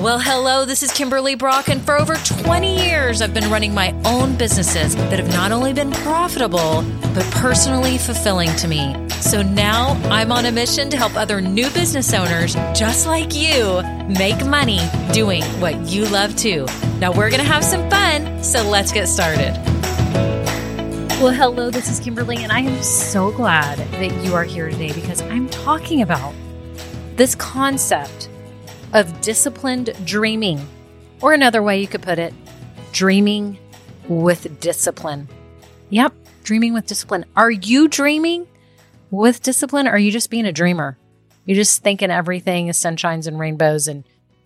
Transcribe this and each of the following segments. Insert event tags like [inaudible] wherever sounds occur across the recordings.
Well, hello, this is Kimberly Brock, and for over 20 years, I've been running my own businesses that have not only been profitable, but personally fulfilling to me. So now I'm on a mission to help other new business owners just like you make money doing what you love to. Now we're going to have some fun, so let's get started. Well, hello, this is Kimberly, and I am so glad that you are here today because I'm talking about this concept of disciplined dreaming. Or another way you could put it, dreaming with discipline. Yep, dreaming with discipline. Are you dreaming with discipline? Or are you just being a dreamer? You're just thinking everything is sunshines and rainbows and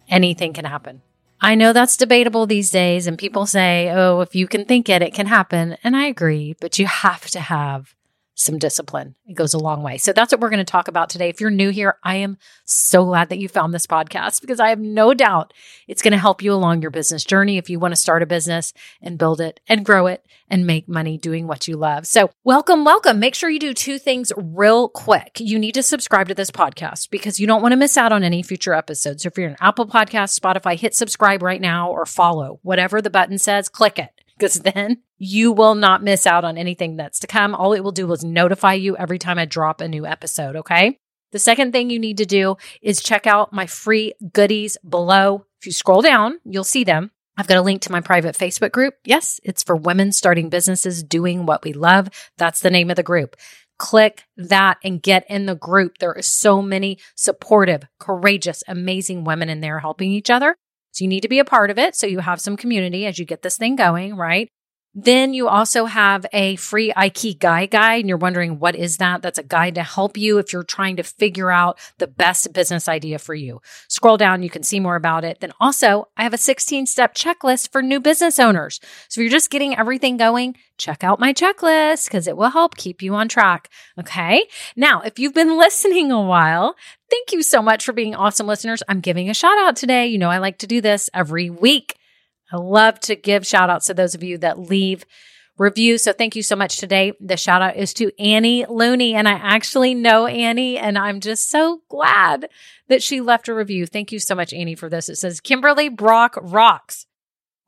anything can happen. I know that's debatable these days, and people say, oh, if you can think it, it can happen. And I agree, but you have to have some discipline. It goes a long way. So that's what we're going to talk about today. If you're new here, I am so glad that you found this podcast because I have no doubt it's going to help you along your business journey if you want to start a business and build it and grow it and make money doing what you love. So, welcome, welcome. Make sure you do two things real quick. You need to subscribe to this podcast because you don't want to miss out on any future episodes. So, if you're an Apple Podcast, Spotify, hit subscribe right now or follow. Whatever the button says, click it because then you will not miss out on anything that's to come. All it will do is notify you every time I drop a new episode. Okay. The second thing you need to do is check out my free goodies below. If you scroll down, you'll see them. I've got a link to my private Facebook group. Yes, it's for women starting businesses doing what we love. That's the name of the group. Click that and get in the group. There are so many supportive, courageous, amazing women in there helping each other. So you need to be a part of it. So you have some community as you get this thing going, right? Then you also have a free Ikigai guide, and you're wondering what is that? That's a guide to help you if you're trying to figure out the best business idea for you. Scroll down, you can see more about it. Then also, I have a 16 step checklist for new business owners. So if you're just getting everything going, check out my checklist because it will help keep you on track. Okay. Now, if you've been [laughs] listening a while, thank you so much for being awesome listeners. I'm giving a shout out today. You know, I like to do this every week. I love to give shout outs to those of you that leave reviews. So thank you so much today. The shout out is to Annie Looney. And I actually know Annie, and I'm just so glad that she left a review. Thank you so much, Annie, for this. It says Kimberly Brock rocks.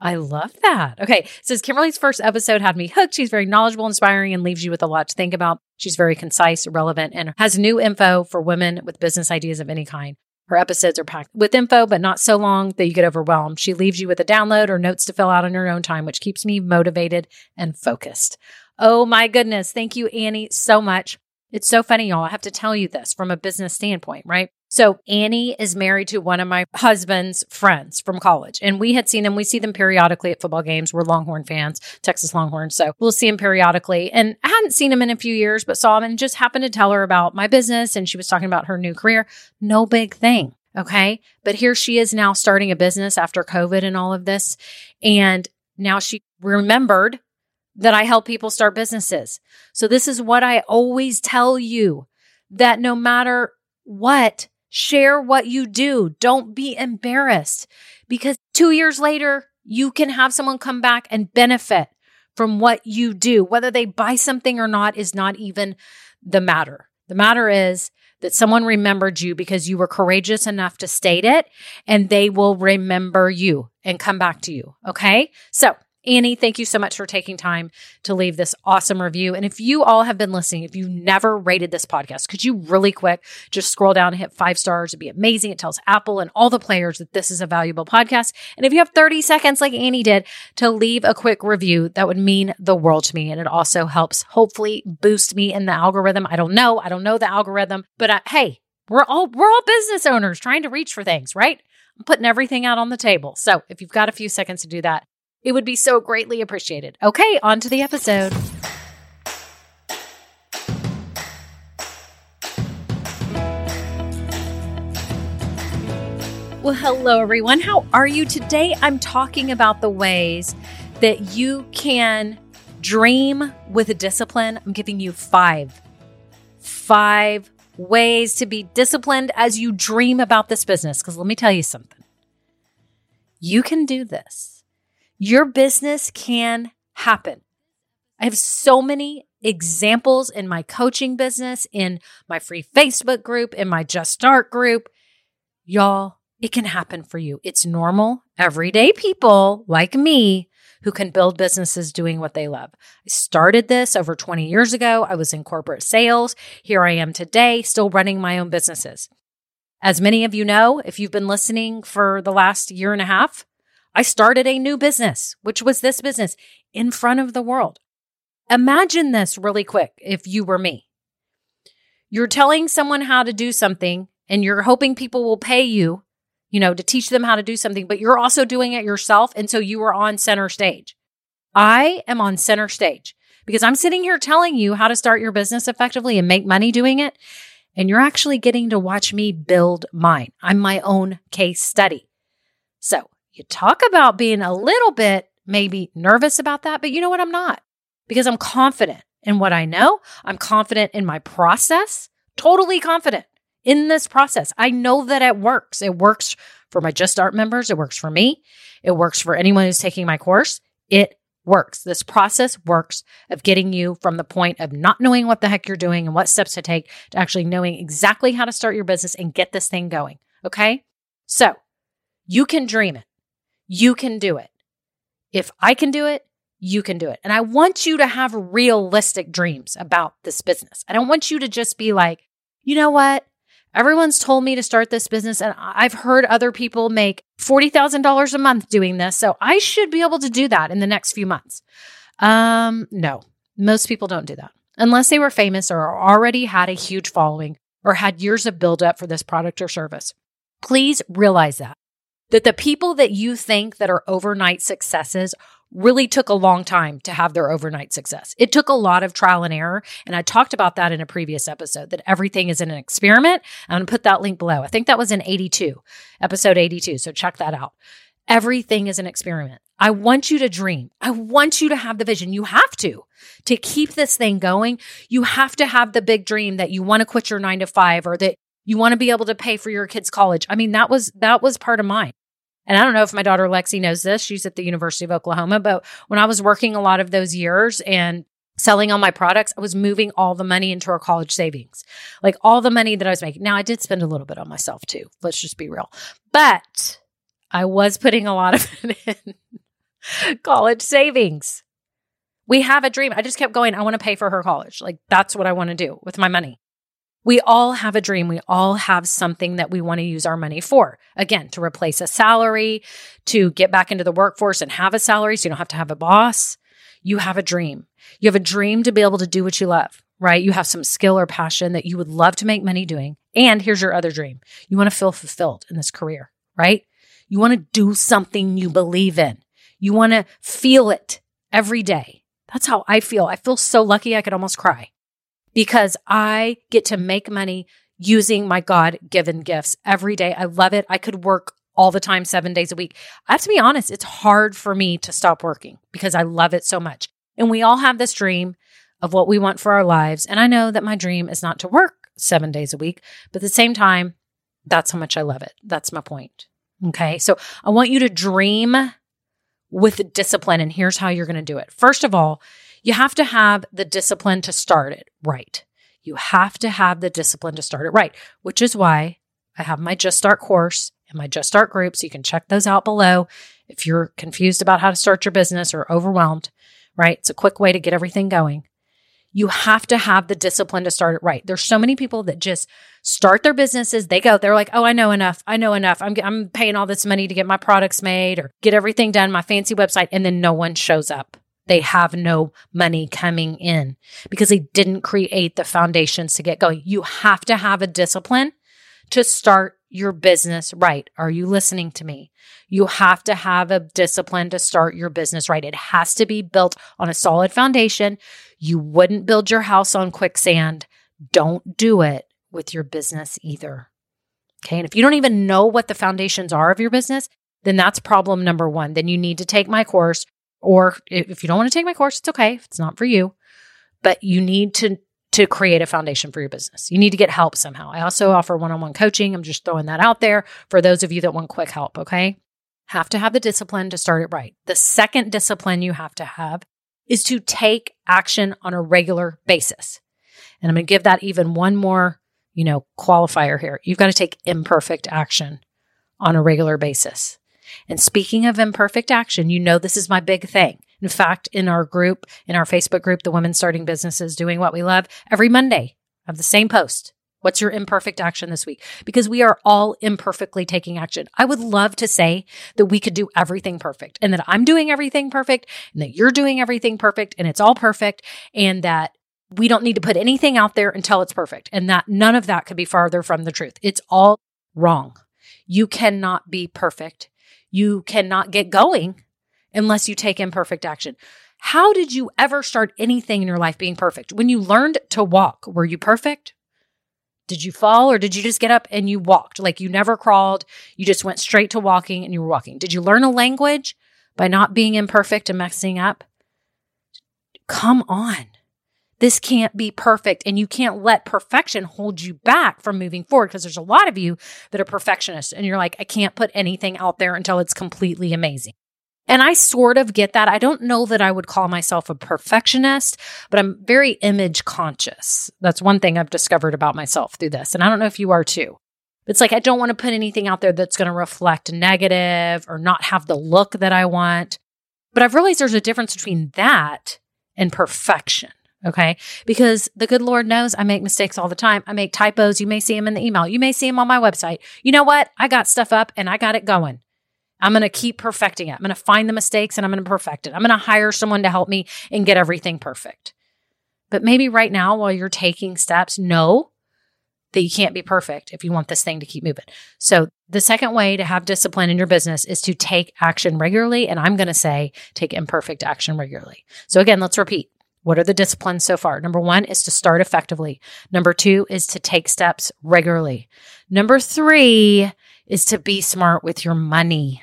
I love that. Okay. It says Kimberly's first episode had me hooked. She's very knowledgeable, inspiring, and leaves you with a lot to think about. She's very concise, relevant, and has new info for women with business ideas of any kind. Her episodes are packed with info, but not so long that you get overwhelmed. She leaves you with a download or notes to fill out on your own time, which keeps me motivated and focused. Oh my goodness. Thank you, Annie, so much. It's so funny, y'all. I have to tell you this from a business standpoint, right? So Annie is married to one of my husband's friends from college, and we had seen them. We see them periodically at football games. We're Longhorn fans, Texas Longhorns, so we'll see him periodically. And I hadn't seen him in a few years, but saw him and just happened to tell her about my business, and she was talking about her new career. No big thing. Okay. But here she is now starting a business after COVID and all of this. And now she remembered that I help people start businesses. So this is what I always tell you that no matter what, Share what you do. Don't be embarrassed because two years later, you can have someone come back and benefit from what you do. Whether they buy something or not is not even the matter. The matter is that someone remembered you because you were courageous enough to state it and they will remember you and come back to you. Okay. So Annie, thank you so much for taking time to leave this awesome review. And if you all have been listening, if you've never rated this podcast, could you really quick just scroll down and hit five stars? It'd be amazing. It tells Apple and all the players that this is a valuable podcast. And if you have 30 seconds like Annie did to leave a quick review, that would mean the world to me. And it also helps hopefully boost me in the algorithm. I don't know. I don't know the algorithm, but uh, hey, we're all we're all business owners trying to reach for things, right? I'm putting everything out on the table. So if you've got a few seconds to do that, it would be so greatly appreciated. Okay, on to the episode. Well, hello, everyone. How are you today? I'm talking about the ways that you can dream with discipline. I'm giving you five, five ways to be disciplined as you dream about this business. Because let me tell you something you can do this your business can happen. I have so many examples in my coaching business, in my free Facebook group, in my Just Start group. Y'all, it can happen for you. It's normal, everyday people like me who can build businesses doing what they love. I started this over 20 years ago. I was in corporate sales. Here I am today, still running my own businesses. As many of you know, if you've been listening for the last year and a half, I started a new business, which was this business in front of the world. Imagine this really quick if you were me. You're telling someone how to do something and you're hoping people will pay you you know, to teach them how to do something, but you're also doing it yourself. And so you are on center stage. I am on center stage because I'm sitting here telling you how to start your business effectively and make money doing it. And you're actually getting to watch me build mine. I'm my own case study. So you talk about being a little bit maybe nervous about that, but you know what? I'm not because I'm confident in what I know. I'm confident in my process, totally confident in this process. I know that it works. It works for my Just Start members. It works for me. It works for anyone who's taking my course. It works. This process works of getting you from the point of not knowing what the heck you're doing and what steps to take to actually knowing exactly how to start your business and get this thing going. Okay. So you can dream it. You can do it. If I can do it, you can do it. And I want you to have realistic dreams about this business. I don't want you to just be like, you know what? Everyone's told me to start this business, and I've heard other people make $40,000 a month doing this. So I should be able to do that in the next few months. Um, no, most people don't do that unless they were famous or already had a huge following or had years of buildup for this product or service. Please realize that that the people that you think that are overnight successes really took a long time to have their overnight success. It took a lot of trial and error. And I talked about that in a previous episode that everything is an experiment. I'm going to put that link below. I think that was in 82, episode 82. So check that out. Everything is an experiment. I want you to dream. I want you to have the vision. You have to. To keep this thing going, you have to have the big dream that you want to quit your 9 to 5 or that you want to be able to pay for your kids college. I mean, that was that was part of mine. And I don't know if my daughter Lexi knows this. She's at the University of Oklahoma. But when I was working a lot of those years and selling all my products, I was moving all the money into our college savings. Like all the money that I was making. Now, I did spend a little bit on myself too. Let's just be real. But I was putting a lot of [laughs] it in college savings. We have a dream. I just kept going. I want to pay for her college. Like that's what I want to do with my money. We all have a dream. We all have something that we want to use our money for. Again, to replace a salary, to get back into the workforce and have a salary so you don't have to have a boss. You have a dream. You have a dream to be able to do what you love, right? You have some skill or passion that you would love to make money doing. And here's your other dream. You want to feel fulfilled in this career, right? You want to do something you believe in. You want to feel it every day. That's how I feel. I feel so lucky I could almost cry because I get to make money using my God given gifts every day. I love it. I could work all the time, seven days a week. I have to be honest, it's hard for me to stop working because I love it so much. And we all have this dream of what we want for our lives. And I know that my dream is not to work seven days a week, but at the same time, that's how much I love it. That's my point. Okay. So I want you to dream with discipline. And here's how you're going to do it. First of all, you have to have the discipline to start it right. You have to have the discipline to start it right, which is why I have my Just Start course and my Just Start group. So you can check those out below if you're confused about how to start your business or overwhelmed, right? It's a quick way to get everything going. You have to have the discipline to start it right. There's so many people that just start their businesses. They go, they're like, oh, I know enough. I know enough. I'm, I'm paying all this money to get my products made or get everything done, my fancy website. And then no one shows up they have no money coming in because they didn't create the foundations to get going. You have to have a discipline to start your business right. Are you listening to me? You have to have a discipline to start your business right. It has to be built on a solid foundation. You wouldn't build your house on quicksand. Don't do it with your business either. Okay. And if you don't even know what the foundations are of your business, then that's problem number one. Then you need to take my course or if you don't want to take my course, it's okay if it's not for you. But you need to to create a foundation for your business. You need to get help somehow. I also offer one-on-one coaching. I'm just throwing that out there for those of you that want quick help, okay? Have to have the discipline to start it right. The second discipline you have to have is to take action on a regular basis. And I'm going to give that even one more, you know, qualifier here. You've got to take imperfect action on a regular basis. And speaking of imperfect action, you know this is my big thing. In fact, in our group, in our Facebook group, the Women Starting Businesses Doing What We Love, every Monday I have the same post. What's your imperfect action this week? Because we are all imperfectly taking action. I would love to say that we could do everything perfect and that I'm doing everything perfect and that you're doing everything perfect and it's all perfect and that we don't need to put anything out there until it's perfect and that none of that could be farther from the truth. It's all wrong. You cannot be perfect. You cannot get going unless you take imperfect action. How did you ever start anything in your life being perfect? When you learned to walk, were you perfect? Did you fall or did you just get up and you walked? Like you never crawled, you just went straight to walking and you were walking. Did you learn a language by not being imperfect and messing up? Come on. This can't be perfect and you can't let perfection hold you back from moving forward because there's a lot of you that are perfectionists and you're like, I can't put anything out there until it's completely amazing. And I sort of get that. I don't know that I would call myself a perfectionist, but I'm very image conscious. That's one thing I've discovered about myself through this. And I don't know if you are too. It's like I don't want to put anything out there that's going to reflect negative or not have the look that I want. But I've realized there's a difference between that and perfection. Okay. Because the good Lord knows I make mistakes all the time. I make typos. You may see them in the email. You may see them on my website. You know what? I got stuff up and I got it going. I'm going to keep perfecting it. I'm going to find the mistakes and I'm going to perfect it. I'm going to hire someone to help me and get everything perfect. But maybe right now, while you're taking steps, know that you can't be perfect if you want this thing to keep moving. So, the second way to have discipline in your business is to take action regularly. And I'm going to say take imperfect action regularly. So, again, let's repeat. What are the disciplines so far? Number one is to start effectively. Number two is to take steps regularly. Number three is to be smart with your money.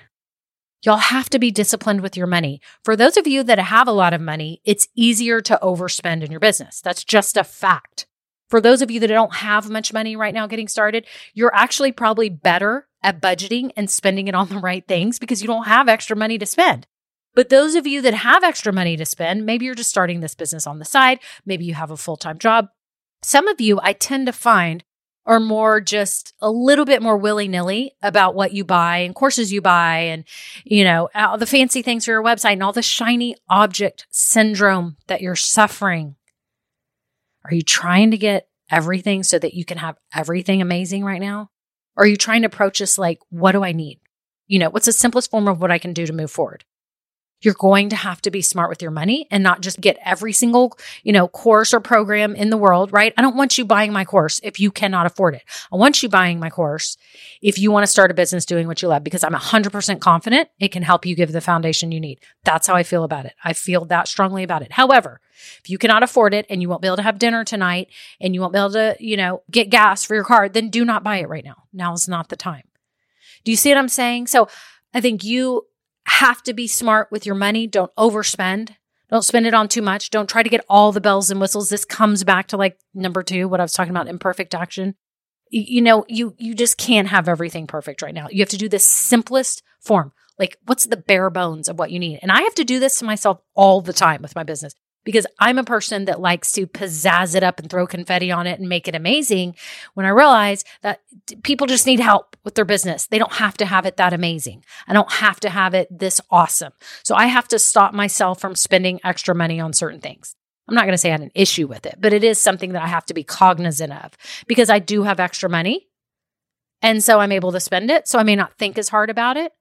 Y'all have to be disciplined with your money. For those of you that have a lot of money, it's easier to overspend in your business. That's just a fact. For those of you that don't have much money right now getting started, you're actually probably better at budgeting and spending it on the right things because you don't have extra money to spend. But those of you that have extra money to spend, maybe you're just starting this business on the side, maybe you have a full time job. Some of you, I tend to find, are more just a little bit more willy nilly about what you buy and courses you buy and, you know, all the fancy things for your website and all the shiny object syndrome that you're suffering. Are you trying to get everything so that you can have everything amazing right now? Or are you trying to approach this like, what do I need? You know, what's the simplest form of what I can do to move forward? You're going to have to be smart with your money and not just get every single, you know, course or program in the world, right? I don't want you buying my course if you cannot afford it. I want you buying my course if you want to start a business doing what you love because I'm 100% confident it can help you give the foundation you need. That's how I feel about it. I feel that strongly about it. However, if you cannot afford it and you won't be able to have dinner tonight and you won't be able to, you know, get gas for your car, then do not buy it right now. Now is not the time. Do you see what I'm saying? So I think you have to be smart with your money. Don't overspend. Don't spend it on too much. Don't try to get all the bells and whistles. This comes back to like number two, what I was talking about, imperfect action. You know, you you just can't have everything perfect right now. You have to do the simplest form. Like, what's the bare bones of what you need? And I have to do this to myself all the time with my business because I'm a person that likes to pizzazz it up and throw confetti on it and make it amazing when I realize that people just need help with their business. They don't have to have it that amazing. I don't have to have it this awesome. So I have to stop myself from spending extra money on certain things. I'm not going to say I had an issue with it, but it is something that I have to be cognizant of because I do have extra money. And so I'm able to spend it. So I may not think as hard about it.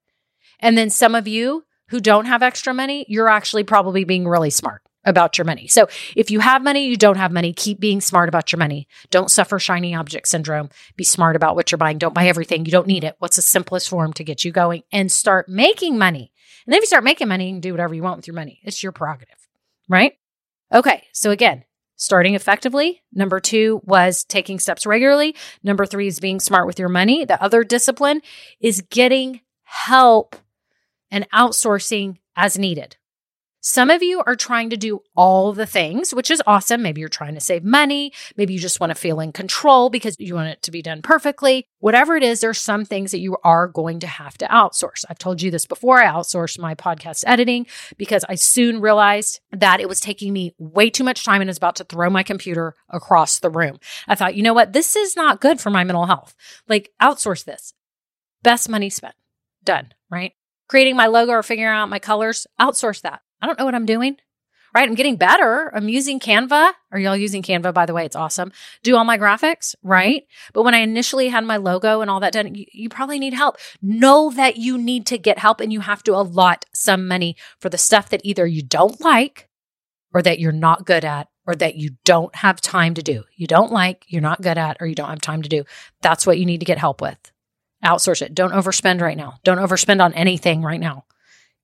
And then some of you who don't have extra money, you're actually probably being really smart about your money. So if you have money, you don't have money, keep being smart about your money. Don't suffer shiny object syndrome. Be smart about what you're buying. Don't buy everything. You don't need it. What's the simplest form to get you going and start making money? And then if you start making money, you can do whatever you want with your money. It's your prerogative, right? Okay. So again, starting effectively. Number two was taking steps regularly. Number three is being smart with your money. The other discipline is getting help and outsourcing as needed. Some of you are trying to do all the things, which is awesome. Maybe you're trying to save money. Maybe you just want to feel in control because you want it to be done perfectly. Whatever it is, there's some things that you are going to have to outsource. I've told you this before. I outsourced my podcast editing because I soon realized that it was taking me way too much time and I was about to throw my computer across the room. I thought, you know what? This is not good for my mental health. Like, outsource this. best money spent. Done, right? Creating my logo or figuring out my colors, outsource that. I don't know what I'm doing right? I'm getting better. I'm using Canva. Are y'all using Canva, by the way? It's awesome. Do all my graphics, right? But when I initially had my logo and all that done, you, you, probably need help. Know that you need to get help and you have to allot some money for the stuff that either you don't like or that you're not good at or that you don't have time to do. You don't like, you're not good at, or you don't have time to do. That's what you need to get help with. Outsource it. Don't overspend right now. Don't overspend on anything right now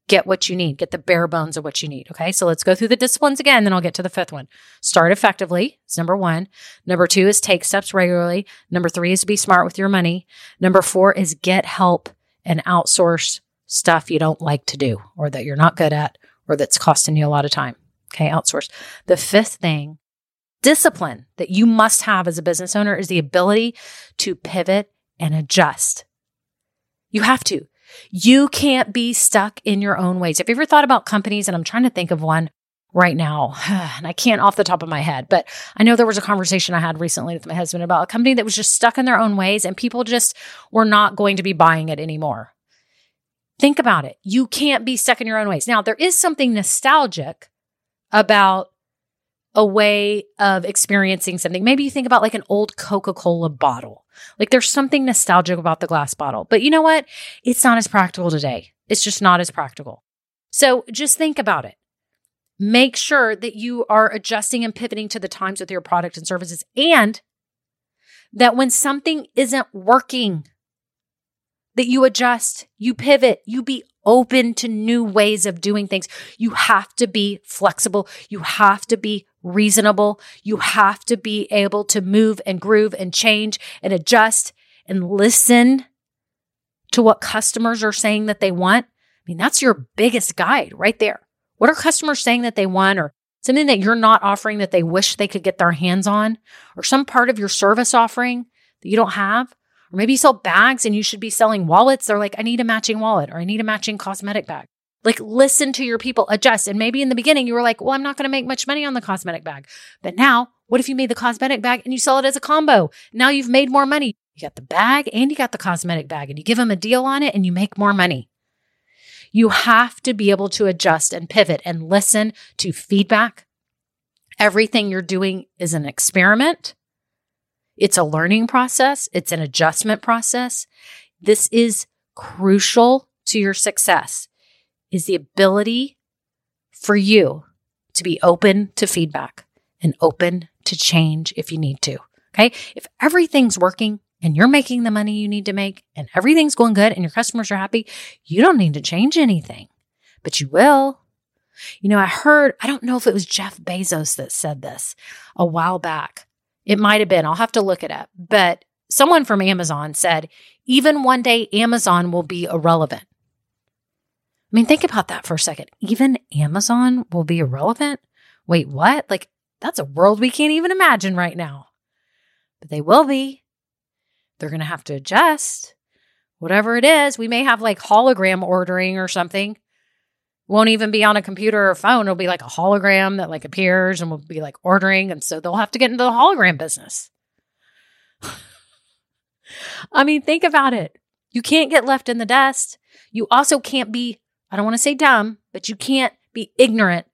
get what you need, get the bare bones of what you need. Okay. So let's go through the disciplines again, then I'll get to the fifth one. Start effectively. It's number one. Number two is take steps regularly. Number three is be smart with your money. Number four is get help and outsource stuff you don't like to do or that you're not good at or that's costing you a lot of time. Okay. Outsource. The fifth thing, discipline that you must have as a business owner is the ability to pivot and adjust. You have to. You can't be stuck in your own ways. Have you ever thought about companies? And I'm trying to think of one right now, [sighs] and I can't off the top of my head, but I know there was a conversation I had recently with my husband about a company that was just stuck in their own ways and people just were not going to be buying it anymore. Think about it. You can't be stuck in your own ways. Now, there is something nostalgic about a way of experiencing something. Maybe you think about like an old Coca Cola bottle. Like there's something nostalgic about the glass bottle. But you know what? It's not as practical today. It's just not as practical. So just think about it. Make sure that you are adjusting and pivoting to the times with your product and services and that when something isn't working, that you adjust, you pivot, you be open to new ways of doing things. You have to be flexible. You have to be reasonable. You have to be able to move and groove and change and adjust and listen to what customers are saying that they want. I mean, that's your biggest guide right there. What are customers saying that they want or something that you're not offering that they wish they could get their hands on or some part of your service offering that you don't have? Or maybe you sell bags and you should be selling wallets. They're like, I need a matching wallet or I need a matching cosmetic bag. Like, listen to your people, adjust. And maybe in the beginning you were like, well, I'm not going to make much money on the cosmetic bag. But now, what if you made the cosmetic bag and you sell it as a combo? Now you've made more money. You got the bag and you got the cosmetic bag and you give them a deal on it and you make more money. You have to be able to adjust and pivot and listen to feedback. Everything you're doing is an experiment. It's a learning process, it's an adjustment process. This is crucial to your success is the ability for you to be open to feedback and open to change if you need to. Okay? If everything's working and you're making the money you need to make and everything's going good and your customers are happy, you don't need to change anything, but you will. You know, I heard, I don't know if it was Jeff Bezos that said this a while back, it might have been. I'll have to look it up. But someone from Amazon said, even one day Amazon will be irrelevant. I mean, think about that for a second. Even Amazon will be irrelevant? Wait, what? Like, that's a world we can't even imagine right now. But they will be. They're going to have to adjust. Whatever it is, we may have like hologram ordering or something won't even be on a computer or phone. It'll be like a hologram that like appears and we'll be like ordering. And so they'll have to get into the hologram business. [laughs] I mean, think about it. You can't get left in the dust. You also can't be, I don't want to say dumb, but you can't be ignorant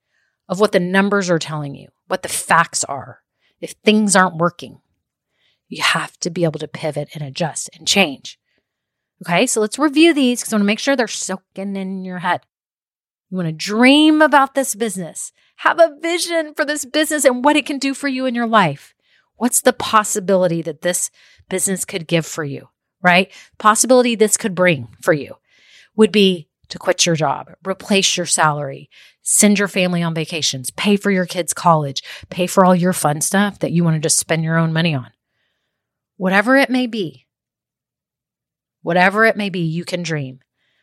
of what the numbers are telling you, what the facts are. If things aren't working, you have to be able to pivot and adjust and change. Okay, so let's review these because I want to make sure they're soaking in your head. You want to dream about this business, have a vision for this business and what it can do for you in your life. What's the possibility that this business could give for you, right? Possibility this could bring for you would be to quit your job, replace your salary, send your family on vacations, pay for your kids' college, pay for all your fun stuff that you want to just spend your own money on. Whatever it may be, whatever it may be, you can dream.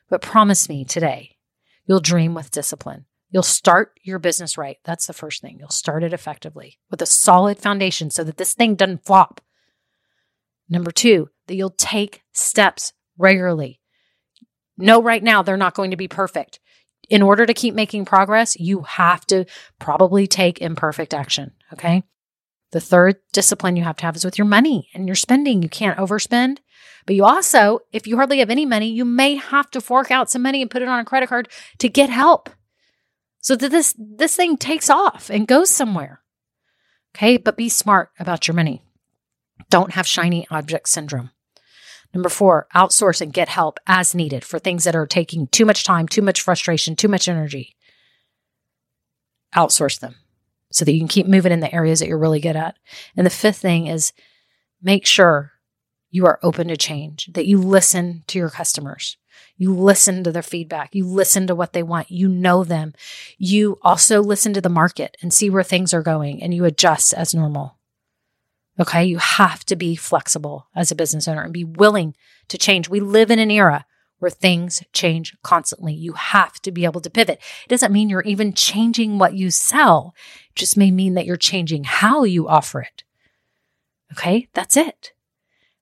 But promise me today You'll dream with discipline. You'll start your business right. That's the first thing. You'll start it effectively with a solid foundation so that this thing doesn't flop. Number two, that you'll take steps regularly. No, right now they're not going to be perfect. In order to keep making progress, you have to probably take imperfect action. Okay. The third discipline you have to have is with your money and your spending. You can't overspend, But you also, if you hardly have any money, you may have to fork out some money and put it on a credit card to get help so that this this thing takes off and goes somewhere. Okay, but be smart about your money. Don't have shiny object syndrome. Number four, outsource and get help as needed for things that are taking too much time, too much frustration, too much energy. Outsource them so that you can keep moving in the areas that you're really good at. And the fifth thing is make sure you are open to change, that you listen to your customers. You listen to their feedback. You listen to what they want. You know them. You also listen to the market and see where things are going and you adjust as normal. Okay. You have to be flexible as a business owner and be willing to change. We live in an era where things change constantly. You have to be able to pivot. It doesn't mean you're even changing what you sell. It just may mean that you're changing how you offer it. Okay. That's it.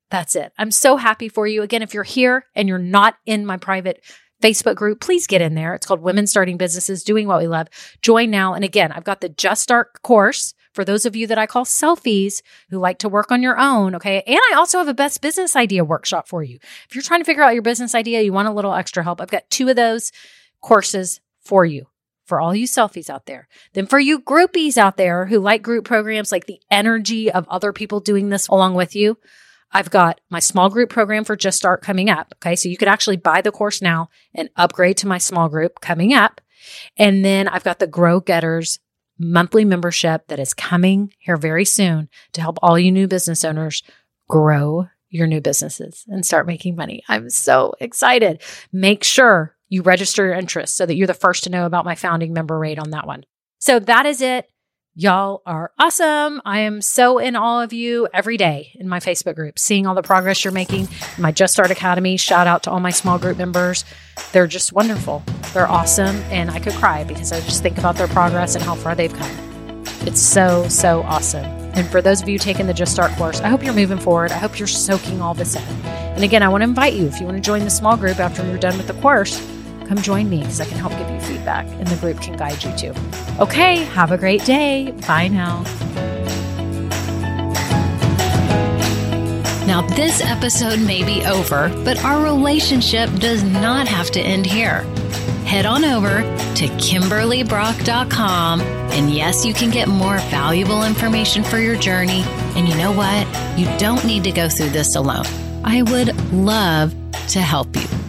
That's it. I'm so happy for you. Again, if you're here and you're not in my private Facebook group, please get in there. It's called Women Starting Businesses Doing What We Love. Join now. And again, I've got the Just Start course for those of you that I call selfies who like to work on your own. Okay. And I also have a best business idea workshop for you. If you're trying to figure out your business idea, you want a little extra help, I've got two of those courses for you. For all you selfies out there. Then for you groupies out there who like group programs, like the energy of other people doing this along with you, I've got my small group program for Just Start coming up. Okay. So you could actually buy the course now and upgrade to my small group coming up. And then I've got the Grow Getters monthly membership that is coming here very soon to help all you new business owners grow your new businesses and start making money. I'm so excited. Make sure you register your interest so that you're the first to know about my founding member rate on that one. So that is it. Y'all are awesome. I am so in awe of you every day in my Facebook group, seeing all the progress you're making. My Just Start Academy, shout out to all my small group members. They're just wonderful. They're awesome. And I could cry because I just think about their progress and how far they've come. It's so, so awesome. And for those of you taking the Just Start course, I hope you're moving forward. I hope you're soaking all this in. And again, I want to invite you if you want to join the small group after you're done with the course come join me because I can help give you feedback and the group can guide you too. Okay, have a great day. Bye now. Now, this episode may be over, but our relationship does not have to end here. Head on over to KimberlyBrock.com, and yes, you can get more valuable information for your journey. And you know what? You don't need to go through this alone. I would love to help you.